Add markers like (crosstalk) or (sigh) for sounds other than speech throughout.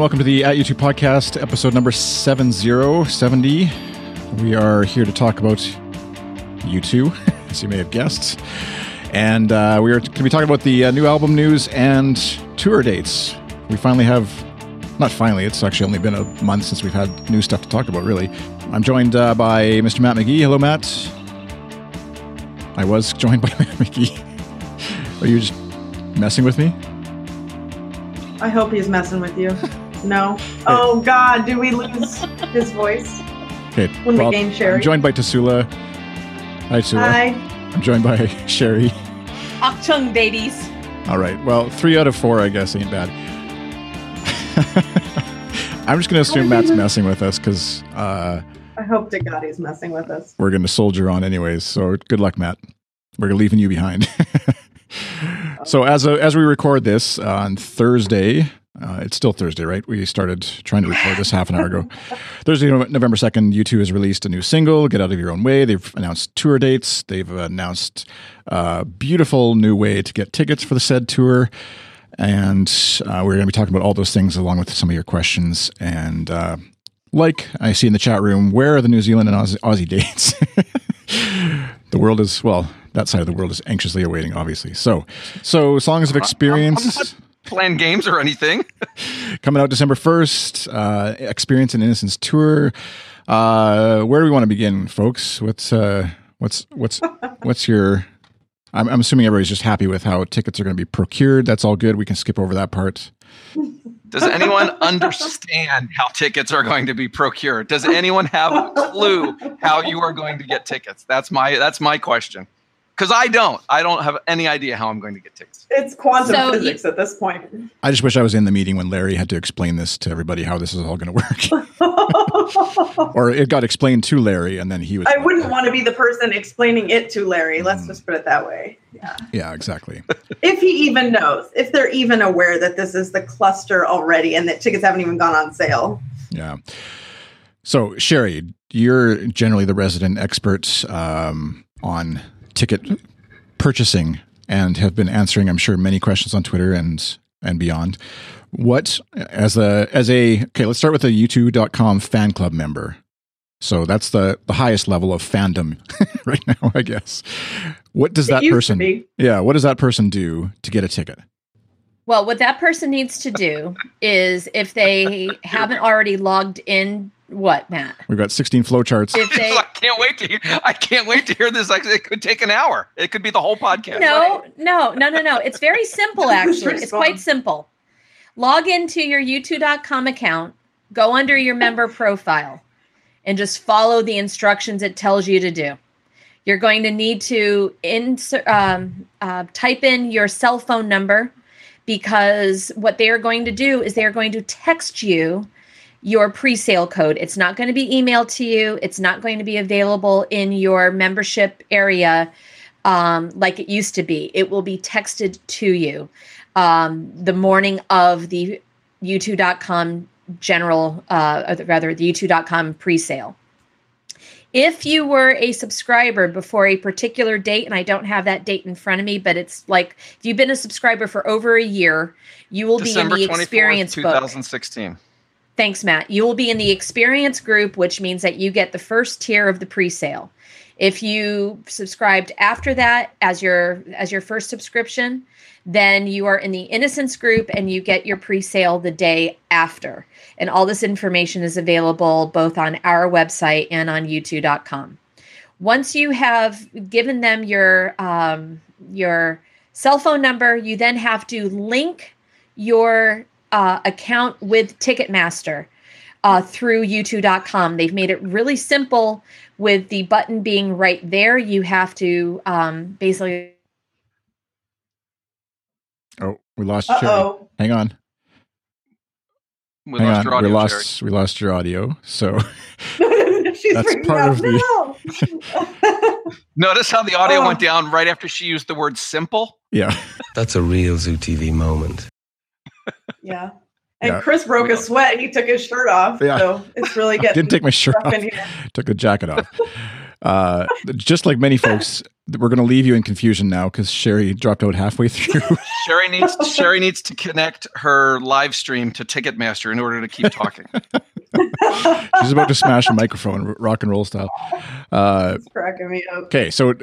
and welcome to the At U2 podcast, episode number 7070. We are here to talk about U2, (laughs) as you may have guessed. And uh, we are going to be talking about the uh, new album news and tour dates. We finally have, not finally, it's actually only been a month since we've had new stuff to talk about, really. I'm joined uh, by Mr. Matt McGee. Hello, Matt. I was joined (laughs) by Matt McGee. Are you just messing with me? I hope he's messing with you. (laughs) No. Oh God, do we lose his voice Okay. when we gain Sherry? I'm joined by Tassoula. Hi, Tassoula. Hi. I'm joined by (laughs) Sherry. Achtung babies. All right. Well, three out of four, I guess, ain't bad. (laughs) I'm just going to assume Matt's messing with us because uh, I hope to God he's messing with us. we're going to soldier on anyways. So good luck, Matt. We're leaving you behind. (laughs) so as a, as we record this on Thursday, uh, it's still Thursday, right? We started trying to record this half an hour ago. (laughs) Thursday, November 2nd, U2 has released a new single, Get Out of Your Own Way. They've announced tour dates. They've announced a beautiful new way to get tickets for the said tour. And uh, we're going to be talking about all those things along with some of your questions. And uh, like I see in the chat room, where are the New Zealand and Aussie, Aussie dates? (laughs) the world is, well, that side of the world is anxiously awaiting, obviously. So, so songs of experience playing games or anything. (laughs) coming out December 1st, uh, Experience and Innocence Tour. Uh, where do we want to begin, folks? What's, uh, what's, what's, (laughs) what's your, I'm, I'm assuming everybody's just happy with how tickets are going to be procured. That's all good. We can skip over that part. Does anyone understand how tickets are going to be procured? Does anyone have a clue how you are going to get tickets? That's my that's my question. Because I don't. I don't have any idea how I'm going to get tickets. It's quantum So you- physics at this point. I just wish I was in the meeting when Larry had to explain this to everybody how this is all going to work. (laughs) or it got explained to Larry and then he was. I wouldn't want to be the person explaining it to Larry. Mm. Let's just put it that way. Yeah. Yeah, exactly. (laughs) If he even knows, if they're even aware that this is the cluster already and that tickets haven't even gone on sale. Yeah. So, Sherry, you're generally the resident expert um, on ticket purchasing and have been answering, I'm sure, many questions on Twitter and and beyond. What as a as a okay, let's start with a U2.com fan club member. So that's the the highest level of fandom (laughs) right now, I guess. What does It that person? Yeah, what does that person do to get a ticket? Well, what that person needs to do is if they (laughs) haven't already logged in, what, Matt? We've got 16 flowcharts. (laughs) They I can't wait to hear. I can't wait to hear this. Like, It could take an hour. It could be the whole podcast. No, no, no, no, no. It's very simple, (laughs) actually. It's quite simple. Log into your u2.com account, go under your member profile, and just follow the instructions it tells you to do. You're going to need to insert, um, uh, type in your cell phone number because what they are going to do is they are going to text you your pre-sale code. It's not going to be emailed to you. It's not going to be available in your membership area um, like it used to be. It will be texted to you um, the morning of the u2.com general, uh, rather the u2.com pre-sale. If you were a subscriber before a particular date, and I don't have that date in front of me, but it's like if you've been a subscriber for over a year, you will December be in the 24th, experience book. 2016. Thanks, Matt. You will be in the experience group, which means that you get the first tier of the pre-sale. If you subscribed after that as your as your first subscription, then you are in the innocence group and you get your pre-sale the day after. And all this information is available both on our website and on u2.com. Once you have given them your um, your cell phone number, you then have to link your uh, account with Ticketmaster uh, through u2.com. They've made it really simple with the button being right there. You have to um, basically. Oh, we lost Sherry. Uh-oh. Hang on. We Hang lost on. your audio. we Jerry. lost we lost your audio. So (laughs) (laughs) She's That's part out. of the- (laughs) Notice how the audio Oh. went down right after she used the word simple. yeah. That's a real Zoo TV moment. Yeah. (laughs) And Yeah. Chris broke a sweat. He took his shirt off. Yeah. So it's really good. (laughs) didn't take my shirt off. (laughs) Took the jacket off. Uh, just like many folks, we're going to leave you in confusion now because Sherry dropped out halfway through. Sherry needs Sherry needs to connect her live stream to Ticketmaster in order to keep talking. She's about to smash a microphone, rock and roll style. Uh, It's cracking me up. okay, so uh,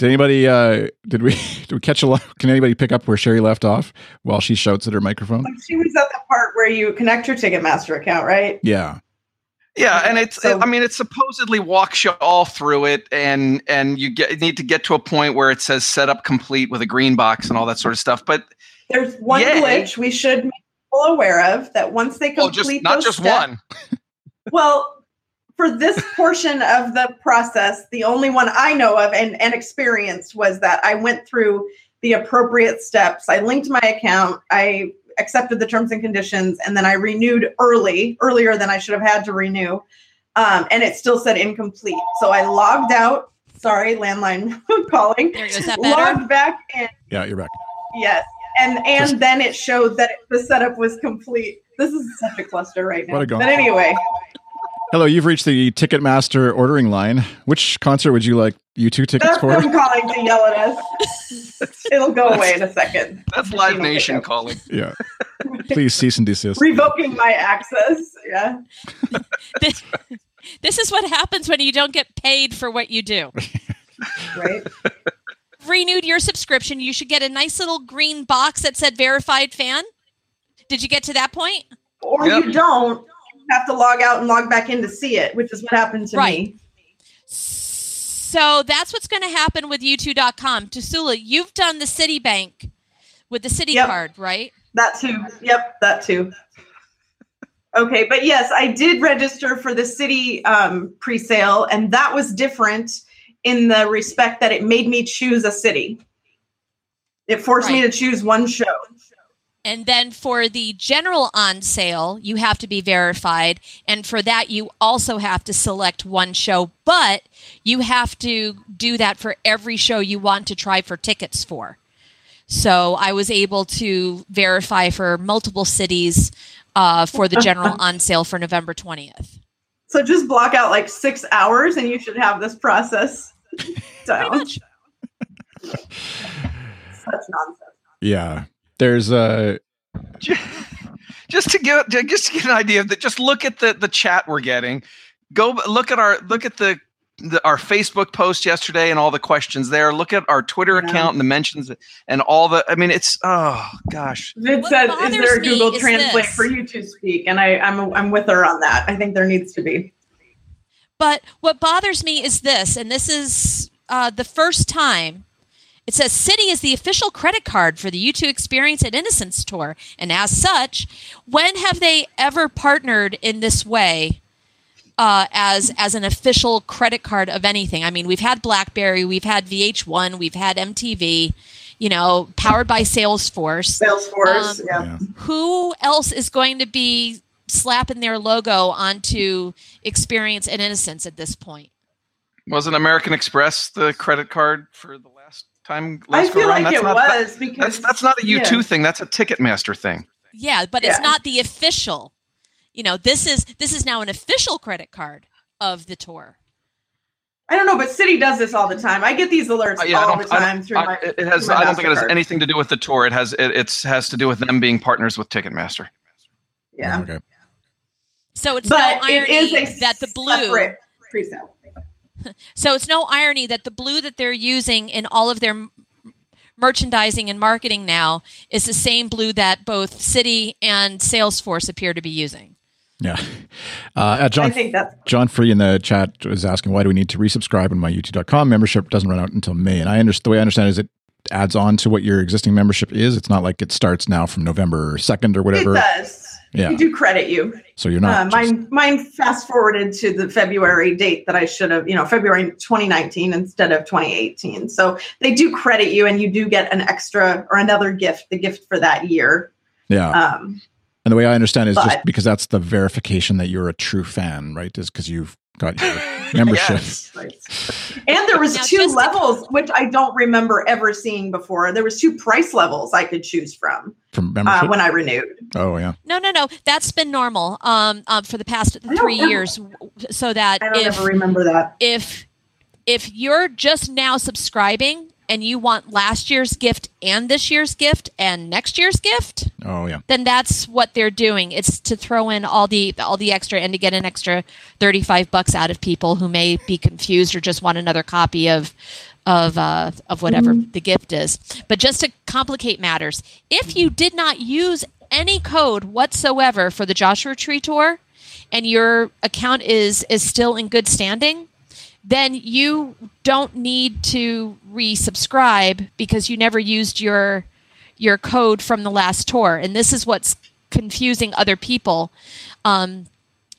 did anybody? Uh, did we? (laughs) Did we catch a? lot? Can anybody pick up where Sherry left off while she shouts at her microphone? Like she was at the part where you connect your Ticketmaster account, right? Yeah, Yeah, and it's So- I mean it supposedly walks you all through it and and you get need to get to a point where it says setup complete with a green box and all that sort of stuff. But There's one Yay. glitch we should make people aware of that once they complete oh just not those just steps- one. (laughs) Well, for this portion of the process, the only one I know of and, and experienced was that I went through the appropriate steps. I linked my account, I accepted the terms and conditions, and then I renewed early, earlier than I should have had to renew. Um, and it still said incomplete. So I logged out. Sorry, landline (laughs) calling. There, is that better? Logged back in. yeah, you're back. Yes. And and Just- then it showed that the setup was complete. This is such a cluster right now. What a go. But anyway, Hello, you've reached the Ticketmaster ordering line. Which concert would you like U2 tickets That's for? them calling to yell at us. (laughs) It'll go away in a second. That's Live Nation calling. (laughs) Yeah, please cease and desist. Revoking my access. Yeah. (laughs) This, this is what happens when you don't get paid for what you do. Right. Renewed your subscription, you should get a nice little green box that said verified fan. Did you get to that point? Or Yep. you don't you have to log out and log back in to see it, which is what happened to Right. me. So that's what's going to happen with U2.com. Tassoula, you've done the Citibank with the Citi Yep. card, right? That too. Yep, that too. Okay, but yes, I did register for the Citi um, pre-sale, and that was different in the respect that it made me choose a city. It forced me to choose one show. And then for the general on sale, you have to be verified. And for that, you also have to select one show, but you have to do that for every show you want to try for tickets for. So I was able to verify for multiple cities uh, for the general (laughs) on sale for November 20th. So just block out like six hours, and you should have this process (laughs) Pretty down. much. Such nonsense. Yeah, there's uh, just to give just to get an idea of that just look at the the chat we're getting go look at our look at the, the our facebook post yesterday and all the questions there look at our twitter Yeah. account and the mentions and all the i mean it's oh gosh Vid What said, "Is there a Google Translate this. for you to speak?" And I, I'm, I'm with her on that. I think there needs to be. But what bothers me is this, and this is uh, the first time it says Citi is the official credit card for the U2 Experience at Innocence Tour. And as such, when have they ever partnered in this way uh, as, as an official credit card of anything? I mean, we've had Blackberry, we've had VH1, we've had MTV, you know, powered by Salesforce. Salesforce. Um, yeah. yeah. Who else is going to be slapping their logo onto Experience and Innocence at this point? wasn't american express the credit card for the last time I last go feel around? like That's it not- that- was because that's that's not a u2 yeah. thing that's a ticketmaster thing Yeah, but it's not the official. You know, this is this is now an official credit card of the tour. I don't know, but Citi does this all the time. I get these alerts Uh, yeah, all the time don't- through I- my. it it has my i don't think it has anything to do with the tour it has it it's, has to do with them being partners with ticketmaster Yeah, Okay. So it's but no it irony is a that the blue. separate pre-sale. So it's no irony that the blue that they're using in all of their merchandising and marketing now is the same blue that both Citi and Salesforce appear to be using. Yeah. Uh, uh, I John think that's John Free in the chat was asking why do we need to resubscribe when my u2.com membership doesn't run out until May. And I understand the way I understand it is it adds on to what your existing membership is. It's not like it starts now from November 2nd or whatever. it does. Yeah. Do credit you. So you're Uh, not just- mine, mine fast forwarded to the February date that I should have, you know, February 2019 instead of 2018. So they do credit you, and you do get an extra or another gift, the gift for that year. yeah. Um, and the way I understand it is just because that's the verification that you're a true fan, right? Is because you've got your membership. (laughs) Yes. Right. And there was Now, two just to- levels, which I don't remember ever seeing before. There was two price levels I could choose from from uh, when I renewed. oh yeah. No, no, no. That's been normal um, um, for the past three ever- years, so that I don't if ever remember that. if if you're just now subscribing and you want last year's gift and this year's gift and next year's gift, Oh yeah. then that's what they're doing. It's to throw in all the all the extra and to get an extra 35 bucks out of people who may be confused or just want another copy of of uh, of whatever the gift is. But just to complicate matters, if you did not use any code whatsoever for the Joshua Tree tour and your account is is still in good standing, then you don't need to resubscribe because you never used your your code from the last tour. And this is what's confusing other people um,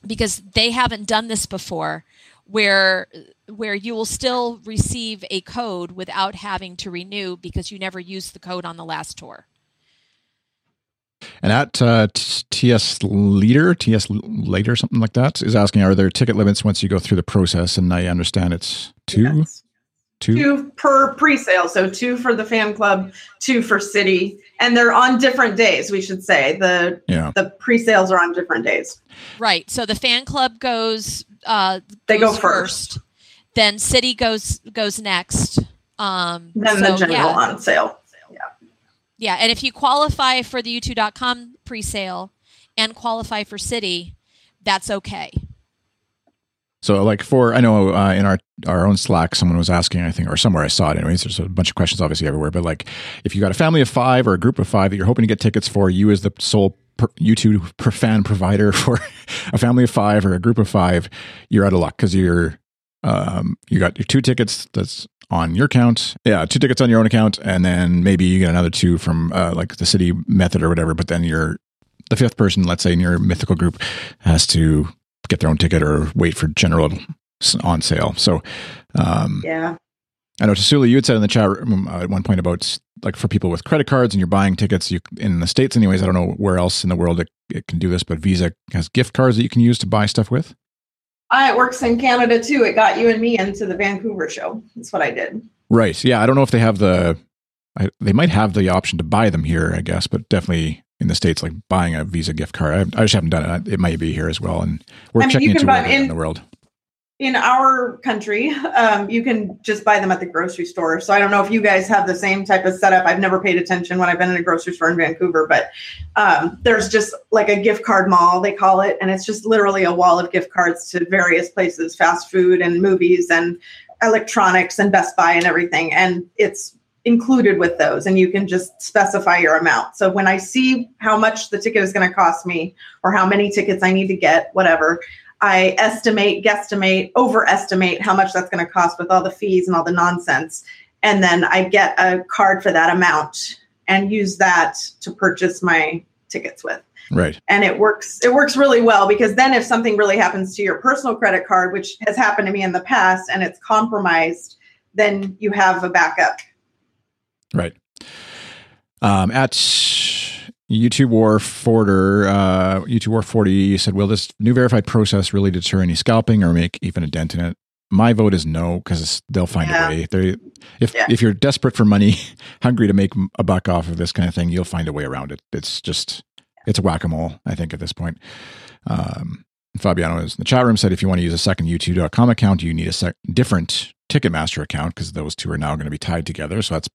because they haven't done this before, where where you will still receive a code without having to renew because you never used the code on the last tour. And at uh, TS Leader, TS Later, something like that, is asking, are there ticket limits once you go through the process? And I understand it's two, Yes. two. two per pre-sale so two for the fan club two for Citi and they're on different days we should say the Yeah. the pre-sales are on different days Right. So the fan club goes. Uh, They go goes first. Then Citi goes goes next. Um, then so, the general yeah. on sale yeah and if you qualify for the u2.com pre-sale and qualify for Citi, that's okay. So, like for I know uh, in our our own Slack, someone was asking, I think, or somewhere I saw it. Anyways, there's a bunch of questions obviously everywhere. But like, if you got a family of five or a group of five that you're hoping to get tickets for, you as the sole per, YouTube per fan provider (laughs) for a family of five or a group of five, you're out of luck because you're um, you got your two tickets that's on your account. Yeah, two tickets on your own account, and then maybe you get another two from uh, like the Citi method or whatever. But then you're the fifth person, let's say in your mythical group, has to get their own ticket or wait for general on sale. So, um, yeah I know Tassoula, you had said in the chat room uh, at one point about like for people with credit cards and you're buying tickets you in the states, anyways. I don't know where else in the world it, it can do this, but Visa has gift cards that you can use to buy stuff with. I, it works in canada too it got you and me into the vancouver show that's what i did Right. Yeah. I don't know if they have the. I, they might have the option to buy them here, I guess, but definitely in the states, like buying a Visa gift card. I, I just haven't done it. It might be here as well, and we're I mean, checking into buy in in- the world. In our country, um, you can just buy them at the grocery store. So I don't know if you guys have the same type of setup. I've never paid attention when I've been in a grocery store in Vancouver, but um, there's just like a gift card mall, they call it. And it's just literally a wall of gift cards to various places, fast food and movies and electronics and Best Buy and everything. And it's included with those and you can just specify your amount. So when I see how much the ticket is going to cost me or how many tickets I need to get, whatever, I estimate, guesstimate, overestimate how much that's going to cost with all the fees and all the nonsense. And then I get a card for that amount and use that to purchase my tickets with. Right. And it works it works really well because then if something really happens to your personal credit card, which has happened to me in the past and it's compromised, then you have a backup. Right. Um, at YouTube War Forder, uh, YouTube War 40 said, Will this new verified process really deter any scalping or make even a dent in it? My vote is no, because they'll find Yeah. a way. They, if Yeah. if you're desperate for money, (laughs) hungry to make a buck off of this kind of thing, you'll find a way around it. It's just it's a whack a mole. I think at this point. Um, Fabiano is in the chat room said if you want to use a second U2.com account, you need a sec- different Ticketmaster account because those two are now going to be tied together. So that's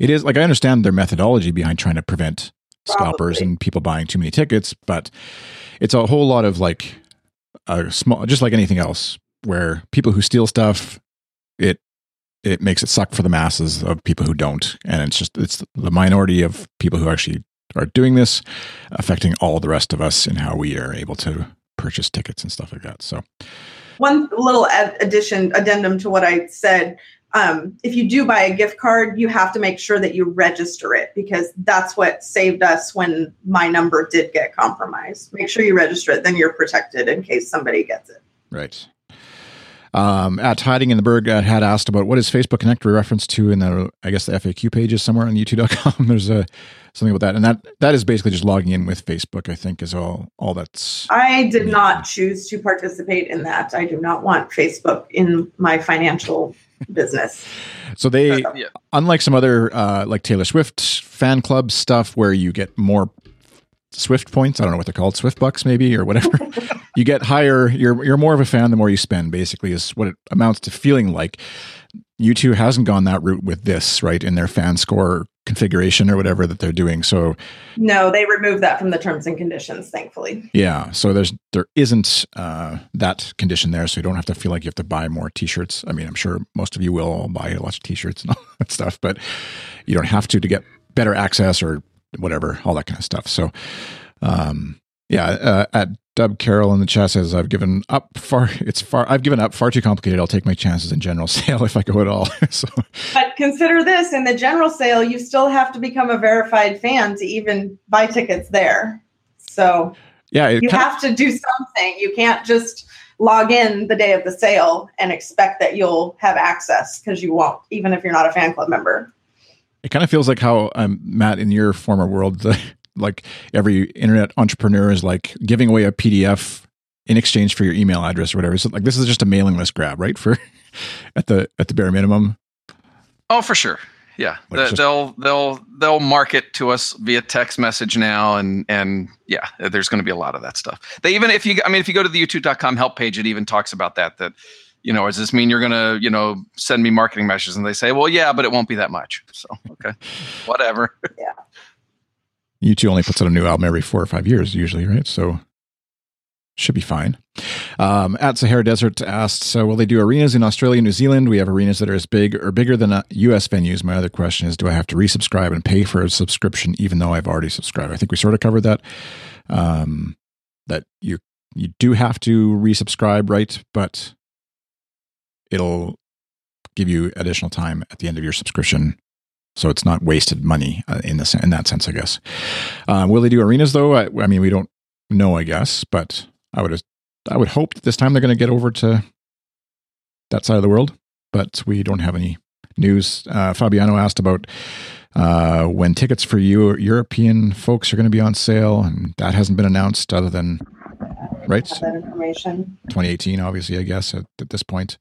it is like I understand their methodology behind trying to prevent scalpers Probably. and people buying too many tickets, but it's a whole lot of like a small, just like anything else, where people who steal stuff, it it makes it suck for the masses of people who don't, and it's just it's the minority of people who actually are doing this, affecting all the rest of us in how we are able to purchase tickets and stuff like that. So One little addition, addendum to what I said. Um, if you do buy a gift card, you have to make sure that you register it because that's what saved us when my number did get compromised. Make sure you register it, then you're protected in case somebody gets it. Right. Um, at Hiding in the Berg uh, had asked about what is Facebook Connect reference to in the I guess the FAQ pages somewhere on U2.com. (laughs) There's a something about that, and that that is basically just logging in with Facebook. I think is all all that's I did not choose to participate in that. I do not want Facebook in my financial business. so they Yeah. unlike some other uh, like Taylor Swift fan club stuff where you get more Swift points. I don't know what they're called, Swift bucks maybe or whatever. (laughs) you get higher. You're you're more of a fan the more you spend. Basically, is what it amounts to feeling like. U2 hasn't gone that route with this, right? In their fan score configuration or whatever that they're doing. So No, they removed that from the terms and conditions, thankfully. yeah, so there's there isn't uh, that condition there, so you don't have to feel like you have to buy more T-shirts. I mean, I'm sure most of you will buy lots of T-shirts and (laughs) all that stuff, but you don't have to to get better access or whatever, all that kind of stuff. So, um, yeah, uh, at Dub Carroll in the chat says I've given up far. It's far. I've given up far too complicated. I'll take my chances in general (laughs) sale if I go at all. (laughs) so But consider this in the general sale, you still have to become a verified fan to even buy tickets there. So yeah, you have to do something. You can't just log in the day of the sale and expect that you'll have access because you won't, even if you're not a fan club member. It kind of feels like how um, Matt in your former world, (laughs) the, like every internet entrepreneur is like giving away a PDF in exchange for your email address or whatever. So like this is just a mailing list grab, right? For (laughs) at the at the bare minimum. Oh, for sure. Yeah, Like The- just- they'll they'll they'll market to us via text message now, and and yeah, there's going to be a lot of that stuff. They even if you I mean if you go to the U2.com help page, it even talks about that. That you know, does this mean you're going to you know send me marketing messages? And they say, well, yeah, but it won't be that much. So okay, (laughs) whatever. U two only puts out a new album every four or five years, usually, right? So should be fine. Um, at Sahara Desert asked, so will they do arenas in Australia and New Zealand? We have arenas that are as big or bigger than uh, US venues. My other question is, do I have to resubscribe and pay for a subscription even though I've already subscribed? I think we sort of covered that. Um, that you you do have to resubscribe, right? But it'll give you additional time at the end of your subscription so it's not wasted money uh, in the in that sense, I guess. Uh, will they do arenas though? I, I mean, we don't know, I guess, but I would I would hope that this time they're going to get over to that side of the world, but we don't have any news. Uh, Fabiano asked about uh, when tickets for you European folks are going to be on sale, and that hasn't been announced other than right that information. 2018, obviously, I guess, at, at this point.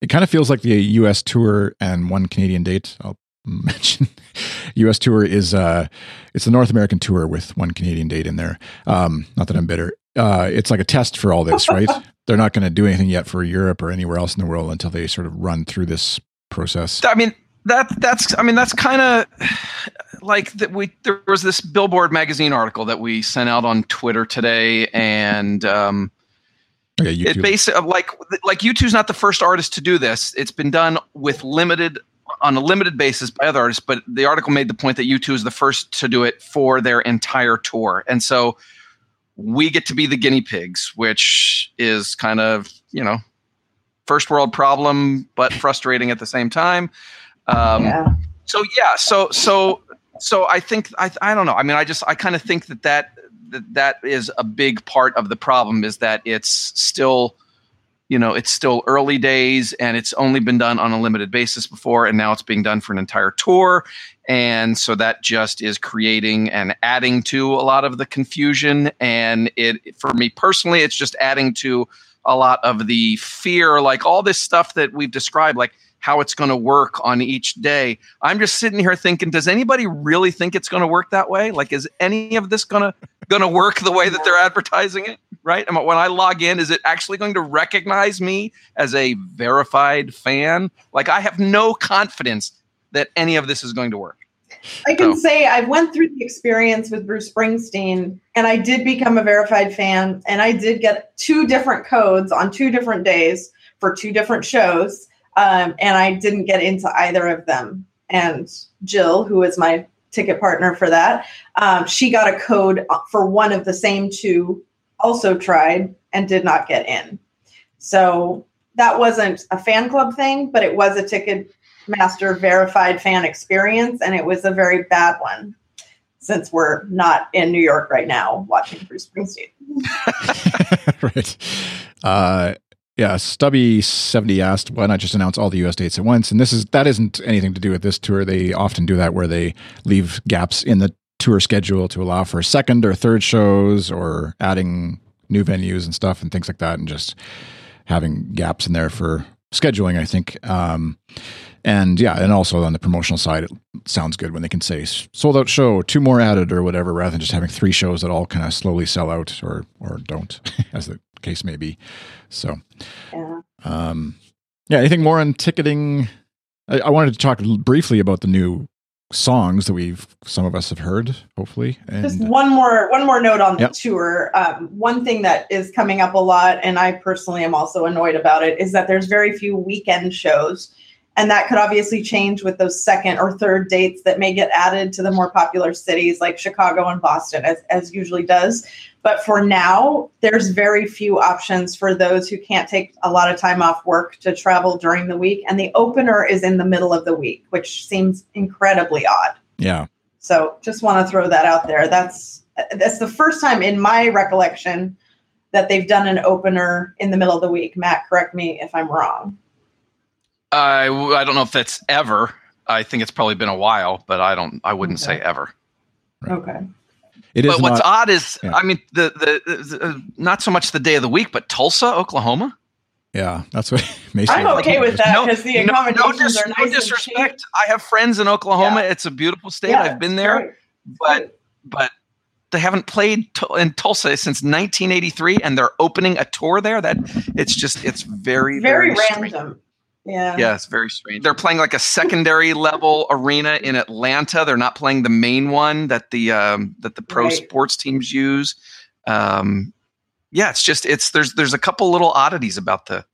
It kind of feels like the US tour and one Canadian date. I'll mention (laughs) US tour is uh it's the North American tour with one Canadian date in there. Um not that I'm bitter. Uh it's like a test for all this, right? (laughs) They're not going to do anything yet for Europe or anywhere else in the world until they sort of run through this process. I mean that that's I mean that's kind of like that we there was this Billboard magazine article that we sent out on Twitter today and um Okay, it basically like like U2's not the first artist to do this. It's been done with limited on a limited basis by other artists, but the article made the point that U2 is the first to do it for their entire tour. And so we get to be the guinea pigs, which is kind of, you know, first world problem but frustrating at the same time. Um yeah. so yeah so so so i think i i don't know i mean i just i kind of think that that that that is a big part of the problem is that it's still you know it's still early days and it's only been done on a limited basis before and now it's being done for an entire tour. And so that just is creating and adding to a lot of the confusion. And it for me personally it's just adding to a lot of the fear like all this stuff that we've described like how it's going to work on each day. I'm just sitting here thinking does anybody really think it's going to work that way? Like is any of this going to going to work the way that they're advertising it right I- when i log in is it actually going to recognize me as a verified fan like i have no confidence that any of this is going to work I can Oh. say I went through the experience with Bruce Springsteen and I did become a verified fan and I did get two different codes on two different days for two different shows. Um, and I didn't get into either of them. And Jill, who is my ticket partner for that, um, she got a code for one of the same two, also tried and did not get in. So that wasn't a fan club thing, but it was a ticket master verified fan experience and it was a very bad one since we're not in New York right now watching Bruce Springsteen. (laughs) right. Uh, yeah, Stubby seventy asked, "Why not just announce all the U.S. dates at once?" And this is that isn't anything to do with this tour. They often do that where they leave gaps in the tour schedule to allow for second or third shows or adding new venues and stuff and things like that, and just having gaps in there for scheduling. I think. Um, And yeah, and also on the promotional side, it sounds good when they can say sold out show, two more added or whatever, rather than just having three shows that all kind of slowly sell out or or don't, (laughs) as the case may be. So, Yeah. um, yeah. Anything more on ticketing? I, I wanted to talk briefly about the new songs that we've some of us have heard, hopefully. And Just one more one more note on the Yep. tour. Um, one thing that is coming up a lot, and I personally am also annoyed about it, is that there's very few weekend shows, and that could obviously change with those second or third dates that may get added to the more popular cities like Chicago and Boston, as as usually does. But for now, there's very few options for those who can't take a lot of time off work to travel during the week, and the opener is in the middle of the week, which seems incredibly odd. yeah, So just want to throw that out there. That's that's the first time in my recollection that they've done an opener in the middle of the week. Matt, correct me if I'm wrong. I I don't know if that's ever. I think it's probably been a while, but I don't. I wouldn't Okay. say ever. Right. Okay. It is But what's not. odd is, Yeah. I mean, the, the the uh, not so much the day of the week, but Tulsa, Oklahoma. Yeah, that's what (laughs) Mason. I'm okay with that No, because the no, no, dis- are no nice and disrespect. I have friends in Oklahoma. It's a beautiful state. Yeah, I've been there, great. but but they haven't played Tu- in Tulsa since 1983, and they're opening a tour there. That it's just it's very very, very, strange. Random. Yeah. Yeah, it's very strange. They're playing like a secondary (laughs) level arena in Atlanta. They're not playing the main one that the um, that the pro Right. sports teams use. Um, yeah, it's just it's there's there's a couple little oddities about the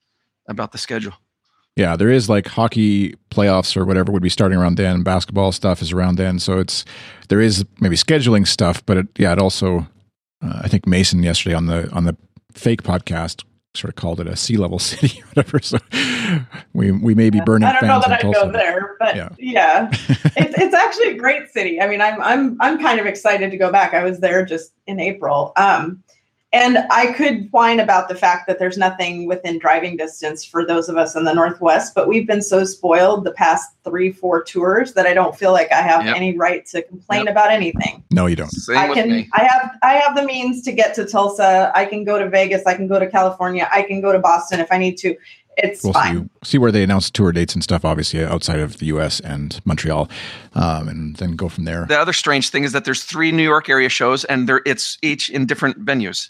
about the schedule. Yeah, there is like hockey playoffs or whatever would be starting around then. Basketball stuff is around then, so it's there is maybe scheduling stuff, but it, yeah, it also uh, I think Mason yesterday on the on the fake podcast sort of called it a sea level (laughs) city whatever. So we we may be burning I don't know that I'd go there, but Yeah. yeah, (laughs) it's it's actually a great city. I mean, I'm I'm I'm kind of excited to go back. I was there just in April, um, and I could whine about the fact that there's nothing within driving distance for those of us in the Northwest. But we've been so spoiled the past three, four tours that I don't feel like I have Yep. any right to complain about anything. no, you don't. Same I with can me. I have I have the means to get to Tulsa. I can go to Vegas. I can go to California. I can go to Boston if I need to. It's We'll fine. see see where they announce tour dates and stuff. Obviously outside of the U.S. and Montreal, um, and then go from there. The other strange thing is that there's three New York area shows, and they're it's each in different venues,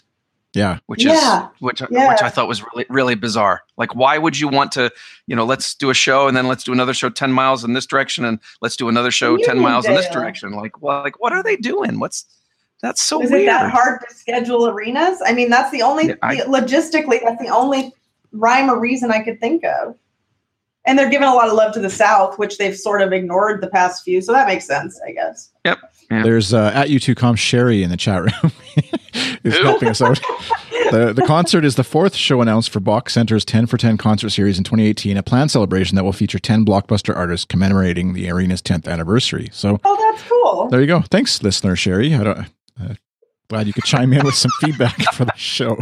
Yeah, which Yeah. is which Yeah. which I thought was really really bizarre. Like, why would you want to, you know, let's do a show and then let's do another show ten miles in this direction, and let's do another show ten miles in this direction? Like, well, like what are they doing? What's that's so Is weird. it that hard to schedule arenas? I mean, that's the only Yeah, I- logistically. That's the only rhyme or reason I could think of. And they're giving a lot of love to the South, which they've sort of ignored the past few. So that makes sense, I guess. Yeah. there's uh, at U2com Sherry in the chat room (laughs) is Who? helping us out. (laughs) the the concert is the fourth show announced for BOK Center's 10 for 10 concert series in 2018, a planned celebration that will feature 10 blockbuster artists commemorating the arena's 10th anniversary. So Oh, that's cool. there you go. Thanks, listener Sherry. I don't. Uh, glad you could chime in with some (laughs) feedback for the show.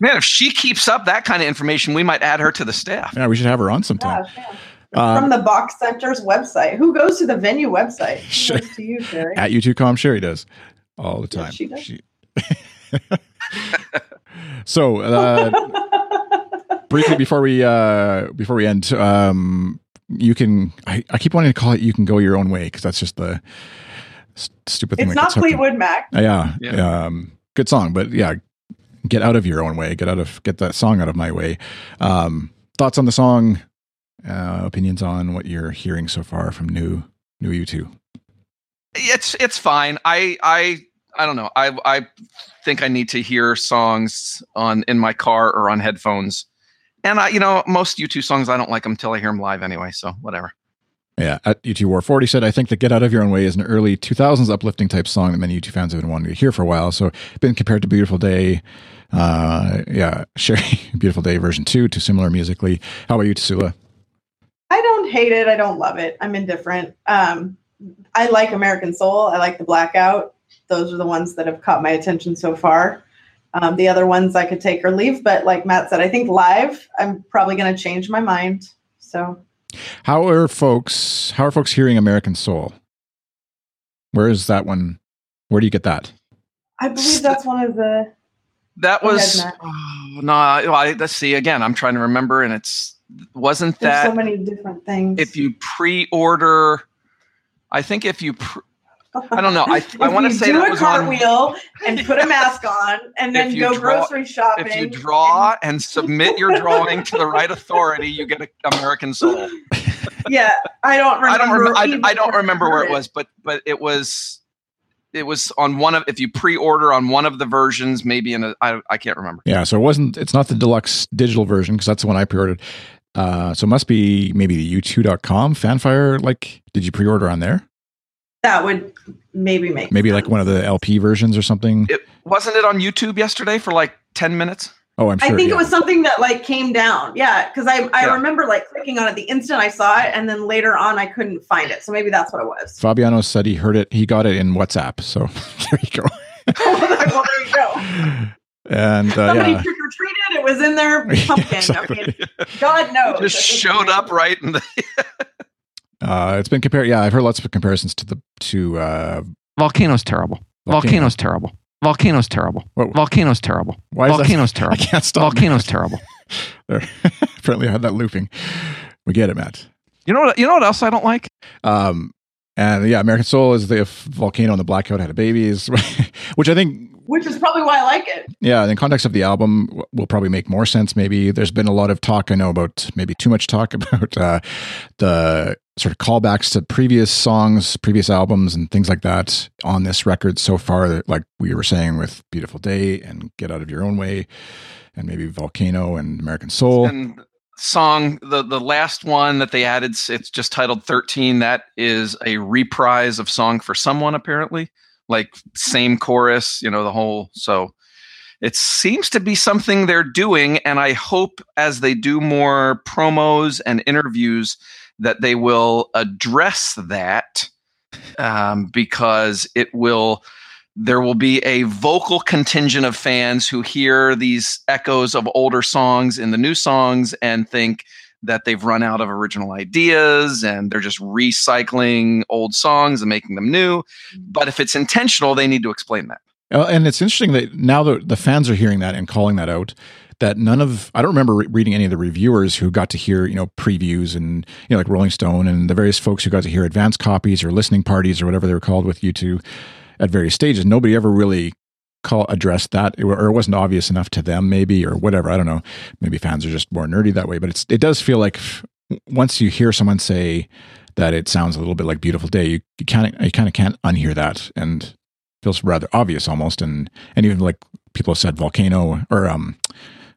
Man, if she keeps up that kind of information, we might add her to the staff. Yeah, we should have her on sometime. Gosh, yeah. Um, From the BOK Center's website. Who goes to the venue website? Who goes to you, Sherry? at U2com Sherry does all the time. Yes, she does. (laughs) so uh, briefly before we uh before we end um you can I, I keep wanting to call it you can go your own way because that's just the s- stupid thing it's not gets hooked in- Fleetwood Mac. Uh, yeah, Yeah. um good song but yeah get out of your own way get out of get that song out of my way um thoughts on the song uh opinions on what you're hearing so far from new new U2 It's it's fine. I I I don't know. I I think I need to hear songs on in my car or on headphones. And I, you know, most U2 songs I don't like them until I hear them live anyway. So whatever. Yeah, at UT War 40 said, I think that Get Out of Your Own Way is an early 2000s uplifting type song that many U2 fans have been wanting to hear for a while. So, been compared to Beautiful Day. Uh, yeah, (laughs) Sherry, Beautiful Day version 2, too similar musically. How about you, Tassoula? I don't hate it. I don't love it. I'm indifferent. Um, I like American Soul. I like the Blackout. Those are the ones that have caught my attention so far. Um, the other ones I could take or leave, but like Matt said, I think live, I'm probably going to change my mind. So How are folks, how are folks hearing American Soul? Where is that one? Where do you get that? I believe that's one of the. That was oh, (sighs) no. I, I, let's see again. I'm trying to remember, and it's wasn't There's that so many different things. if you pre-order? I think if you, pre- I don't know. I (laughs) I want to say do that a was on. cartwheel and put a mask on, and (laughs) then go draw- grocery shopping. If you draw and submit your drawing to the right authority, you get an American Soul. (laughs) yeah, I don't remember. I don't. Rem- I, I don't remember where it was, but but it was it was on one of if you pre-order on one of the versions, maybe in a I I can't remember. Yeah, so it wasn't. It's not the deluxe digital version because that's the one I pre-ordered. Uh, so it must be maybe the U2.com fanfire. Like, did you pre-order on there? That would maybe make Maybe like one of the LP versions or something. It wasn't it on YouTube yesterday for like ten minutes. Oh, I'm sure. I think yeah. it was something that like came down. Yeah, because I I Yeah. remember like clicking on it the instant I saw it, and then later on I couldn't find it. So maybe that's what it was. Fabiano said he heard it. He got it in WhatsApp. So (laughs) there you go. (laughs) well, there you go. And uh, Somebody yeah, trick or treated. It was in their (laughs) pumpkin. exactly. I mean, God knows. Just showed up right in the (laughs) Uh, it's been compared. Yeah, I've heard lots of comparisons to the to uh, Volcano's terrible. Volcano. Volcano's terrible. Volcano's terrible. What- Volcano's terrible. Why is that- Volcano's (laughs) I can't stop. Volcano's terrible. There. Apparently, I had that looping. We get it, Matt. You know what? You know what else I don't like? Um, and yeah, American Soul is the if volcano and the blackout had a baby, is which I think Which is probably why I like it. Yeah, in context of the album, will probably make more sense. Maybe there's been a lot of talk. I know about maybe too much talk (laughs) about uh, the sort of callbacks to previous songs, previous albums, and things like that on this record so far. Like we were saying with "Beautiful Day" and "Get Out of Your Own Way," and maybe "Volcano" and "American Soul." and song the the last one that they added it's just titled 13 that is a reprise of song for someone apparently like same chorus you know the whole so it seems to be something they're doing and i hope as they do more promos and interviews that they will address that um, because it will there will be a vocal contingent of fans who hear these echoes of older songs in the new songs and think that they've run out of original ideas and they're just recycling old songs and making them new. But if it's intentional, they need to explain that. Uh, and it's interesting that now the the fans are hearing that and calling that out. That none of I don't remember re- reading any of the reviewers who got to hear you know previews and you know like Rolling Stone and the various folks who got to hear advance copies or listening parties or whatever they were called with U2 at various stages. Nobody ever really call addressed that or it wasn't obvious enough to them maybe or whatever. I don't know. Maybe fans are just more nerdy that way. But it's it does feel like once you hear someone say that it sounds a little bit like Beautiful Day, you, kind of you kind of can't unhear that and feels rather obvious almost and and even like people have said volcano or um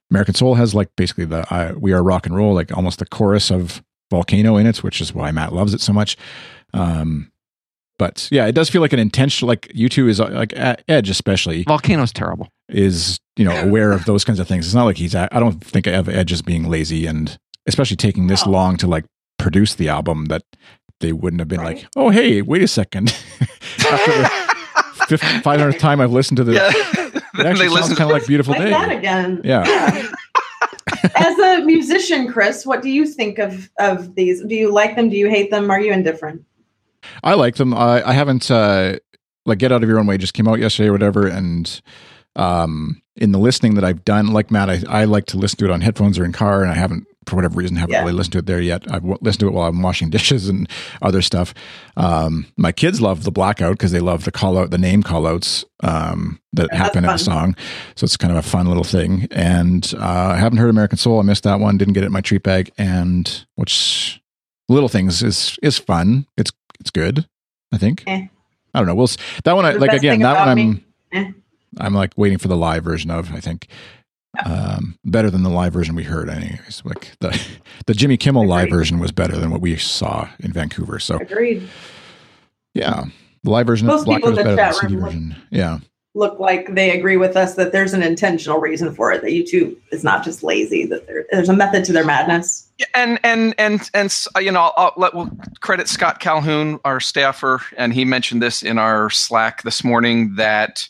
american soul has like basically the uh, we are rock and roll like almost the chorus of volcano in it which is why matt loves it so much um but yeah it does feel like an intentional like u2 is uh, like edge especially Volcano's terrible. is you know aware of those kinds of things it's not like he's i don't think of edge as being lazy and especially taking this No. long to like produce the album that they wouldn't have been Right. like oh hey wait a second (laughs) after the (laughs) fifth, 500th time i've listened to this, Yeah. it (laughs) actually sounds kind of like beautiful Like day that again. Yeah. As a musician, Chris, what do you think of of these? Do you like them? Do you hate them? Are you indifferent? I like them. I, I haven't uh, like Get Out of Your Own Way just came out yesterday or whatever, and um, in the listening that I've done, like Matt, I, I like to listen to it on headphones or in car, and I haven't for whatever reason haven't Yeah. really listened to it there yet. I've w- listened to it while I'm washing (laughs) dishes and other stuff. Um, my kids love the blackout because they love the call out, the name call outs um, that Yeah, happen in the song. So it's kind of a fun little thing. And uh, I haven't heard American Soul. I missed that one. Didn't get it in my treat bag. And which little things is is fun. It's it's good. I think. Eh. I don't know. We'll that one. I, like again. That one. I'm. Eh. I'm like waiting for the live version of. I think. Um, better than the live version we heard, anyways. Like the (laughs) the Jimmy Kimmel live version was better than what we saw in Vancouver. So Agreed. yeah, the live version Most of Black was better than the CD room version. Yeah, Look like they agree with us that there's an intentional reason for it. That U2 is not just lazy. That there, there's a method to their madness. Yeah, and and and and uh, you know, I'll, I'll let we'll credit Scott Calhoun, our staffer, and he mentioned this in our Slack this morning that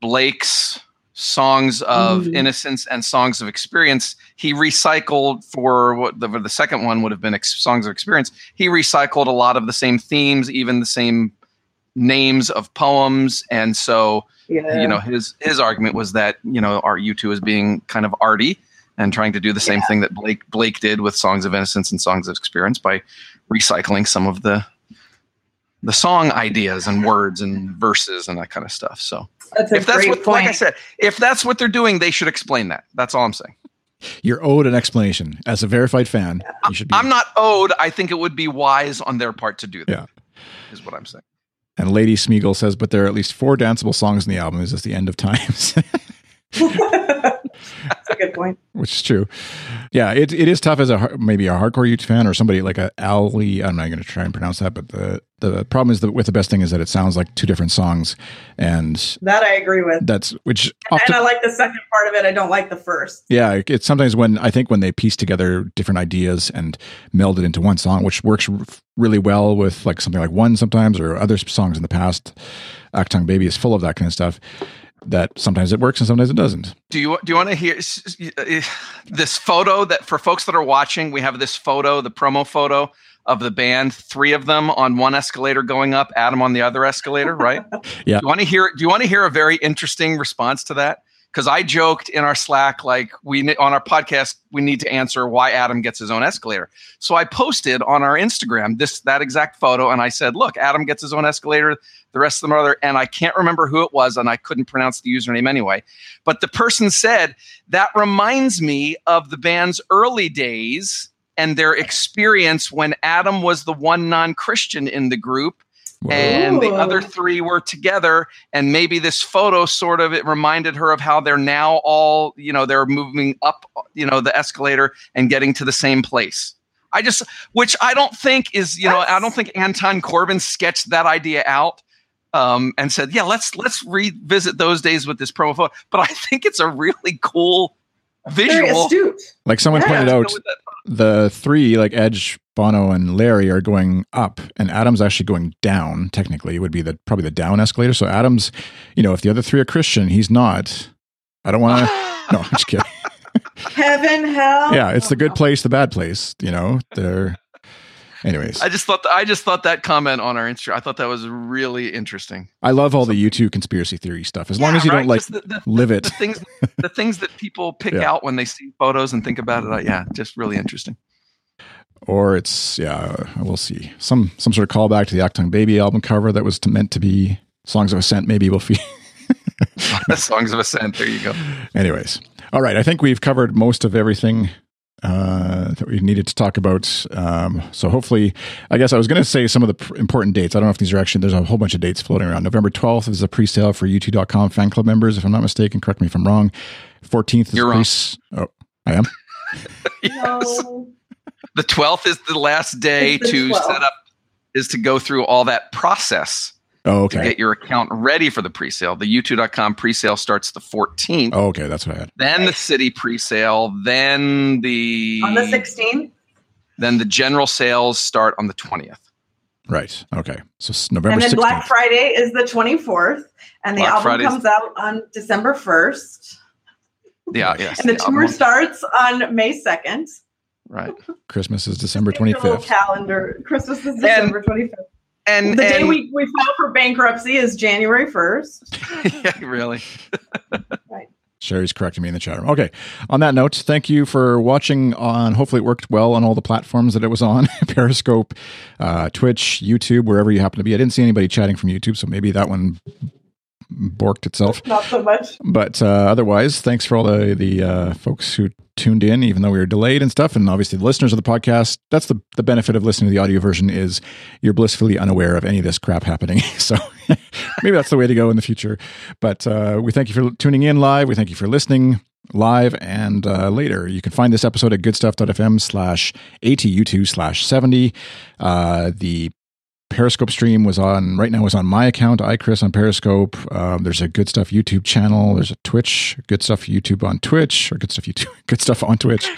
Blake's songs of Mm. innocence and songs of experience he recycled for what the, the second one would have been ex- songs of experience he recycled a lot of the same themes even the same names of poems and so Yeah. you know his his argument was that you know our u2 is being kind of arty and trying to do the same thing that Blake Blake did with Songs of Innocence and Songs of Experience by recycling some of the the song ideas and words and verses and that kind of stuff. So That's if that's what, point. like I said, if that's what they're doing, they should explain that. That's all I'm saying. You're owed an explanation as a verified fan. You should be. I'm not owed. I think it would be wise on their part to do that. Yeah. is what I'm saying. And Lady Smeagol says, but there are at least four danceable songs in the album. Is this the end of times? (laughs) (laughs) That's a good point. (laughs) Which is true. Yeah, it, it is tough as a maybe a hardcore U2 fan or somebody like a Ali. I'm not going to try and pronounce that, but the the problem is that with the best thing is that it sounds like two different songs, and That I agree with. that's which And often I like the second part of it. I don't like the first. Yeah, it's sometimes when I think when they piece together different ideas and meld it into one song, which works r- really well with like something like one sometimes or other songs in the past. Achtung Baby is full of that kind of stuff. That sometimes it works and sometimes it doesn't. Do you do you want to hear uh, this photo that for folks that are watching? We have this photo, the promo photo of the band, three of them on one escalator going up, Adam on the other escalator, right? (laughs) Yeah. Do you want to hear? Do you want to hear a very interesting response to that? Because I joked in our Slack, like we on our podcast, we need to answer why Adam gets his own escalator. So I posted on our Instagram this that exact photo, and I said, "Look, Adam gets his own escalator. The rest of them are other." And I can't remember who it was, and I couldn't pronounce the username anyway. But the person said that reminds me of the band's early days and their experience when Adam was the one non-Christian in the group and the other three were together and maybe this photo sort of it reminded her of how they're now all you know they're moving up you know the escalator and getting to the same place i just which i don't think is you know i don't think anton corbijn sketched that idea out um, and said yeah let's let's revisit those days with this promo photo but i think it's a really cool Very visual astute. Like someone Yeah. pointed out, the three like Edge, Bono, and Larry are going up, and Adam's actually going down. Technically, it would be the probably the down escalator. So Adam's, you know, if the other three are Christian, he's not. I don't want to. (laughs) no, I'm just kidding. Heaven, hell. Yeah, it's the good place, the bad place. You know, they're. Anyways, I just thought I just thought that comment on our Instagram. I thought that was really interesting. I love all the U2 conspiracy theory stuff. As long as you right? don't like the, the, live it. the things (laughs) the things that people pick Yeah. out when they see photos and think about it. uh, Yeah, just really interesting. or it's yeah, we'll see some some sort of callback to the Achtung Baby album cover that was to, meant to be Songs of Ascent. Maybe we'll see. (laughs) Songs of Ascent. There you go. Anyways, all right. I think we've covered most of everything uh, that we needed to talk about. Um, so hopefully, I guess I was going to say some of the pr- important dates. I don't know if these are actually. There's a whole bunch of dates floating around. November 12th is a pre-sale for U2.com fan club members. If I'm not mistaken, correct me if I'm wrong. 14th is You're a wrong. Oh, I am. (laughs) Yes. No. The twelfth is the last day the to 12th. set up. Is to go through all that process Oh, to okay. get your account ready for the pre-sale. The U2.com pre-sale starts the 14th. Oh, okay. That's what I had. Then the Citi pre-sale. Then the On the 16th. then the general sales start on the 20th. Right. Okay. So s- November And then 16th. Black Friday is the 24th. And the Black album Friday's- comes out on December 1st. Yeah, yes. And the album- tour starts on May 2nd. right. Christmas is December Get your little 25th. calendar. Christmas is December 25th. And The day we, we file for bankruptcy is January 1st. (laughs) yeah, really. (laughs) Sherry's correcting me in the chat room. Okay. On that note, thank you for watching on. Hopefully, it worked well on all the platforms that it was on (laughs) Periscope, uh, Twitch, YouTube, wherever you happen to be. I didn't see anybody chatting from YouTube, so maybe that one borked itself. Not so much. But uh, otherwise, thanks for all the the uh, folks who tuned in, even though we were delayed and stuff. And obviously, the listeners of the podcast. That's the the benefit of listening to the audio version is you're blissfully unaware of any of this crap happening. (laughs) So (laughs) maybe that's the way to go in the future. But uh, we thank you for tuning in live. We thank you for listening live and uh, later. You can find this episode at goodstuff.fm slash ATU2 slash 70. Uh, the Periscope stream was on right now is on my account, iChris on Periscope. Um, there's a Good Stuff YouTube channel. There's a Twitch, Good Stuff YouTube on Twitch, or Good Stuff YouTube, (laughs) Good Stuff on Twitch.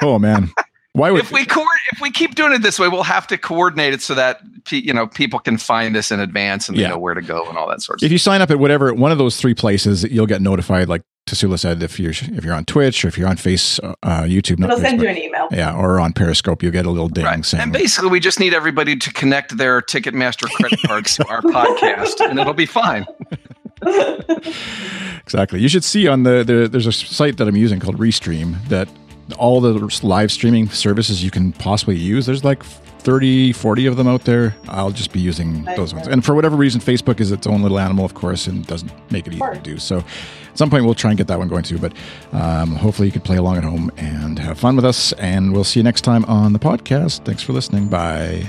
Oh man, why would if we co- if we keep doing it this way, we'll have to coordinate it so that you know people can find this in advance and they Yeah. know where to go and all that sort of stuff. if stuff. you sign up at whatever one of those three places, you'll get notified. Like Tassoula said, if you're if you're on Twitch or if you're on Face uh, YouTube, not It'll send Facebook, you an email. yeah, or on Periscope, you'll get a little ding Right. saying. And basically, we just need everybody to connect their Ticketmaster credit (laughs) cards to our podcast, and it'll be fine. (laughs) exactly. You should see on the, the there's a site that I'm using called Restream that all the live streaming services you can possibly use. There's like 30, 40 of them out there. I'll just be using those ones. And for whatever reason, Facebook is its own little animal, of course, and doesn't make it easy to do. So at some point, we'll try and get that one going too. But um, hopefully, you can play along at home and have fun with us. And we'll see you next time on the podcast. Thanks for listening. Bye.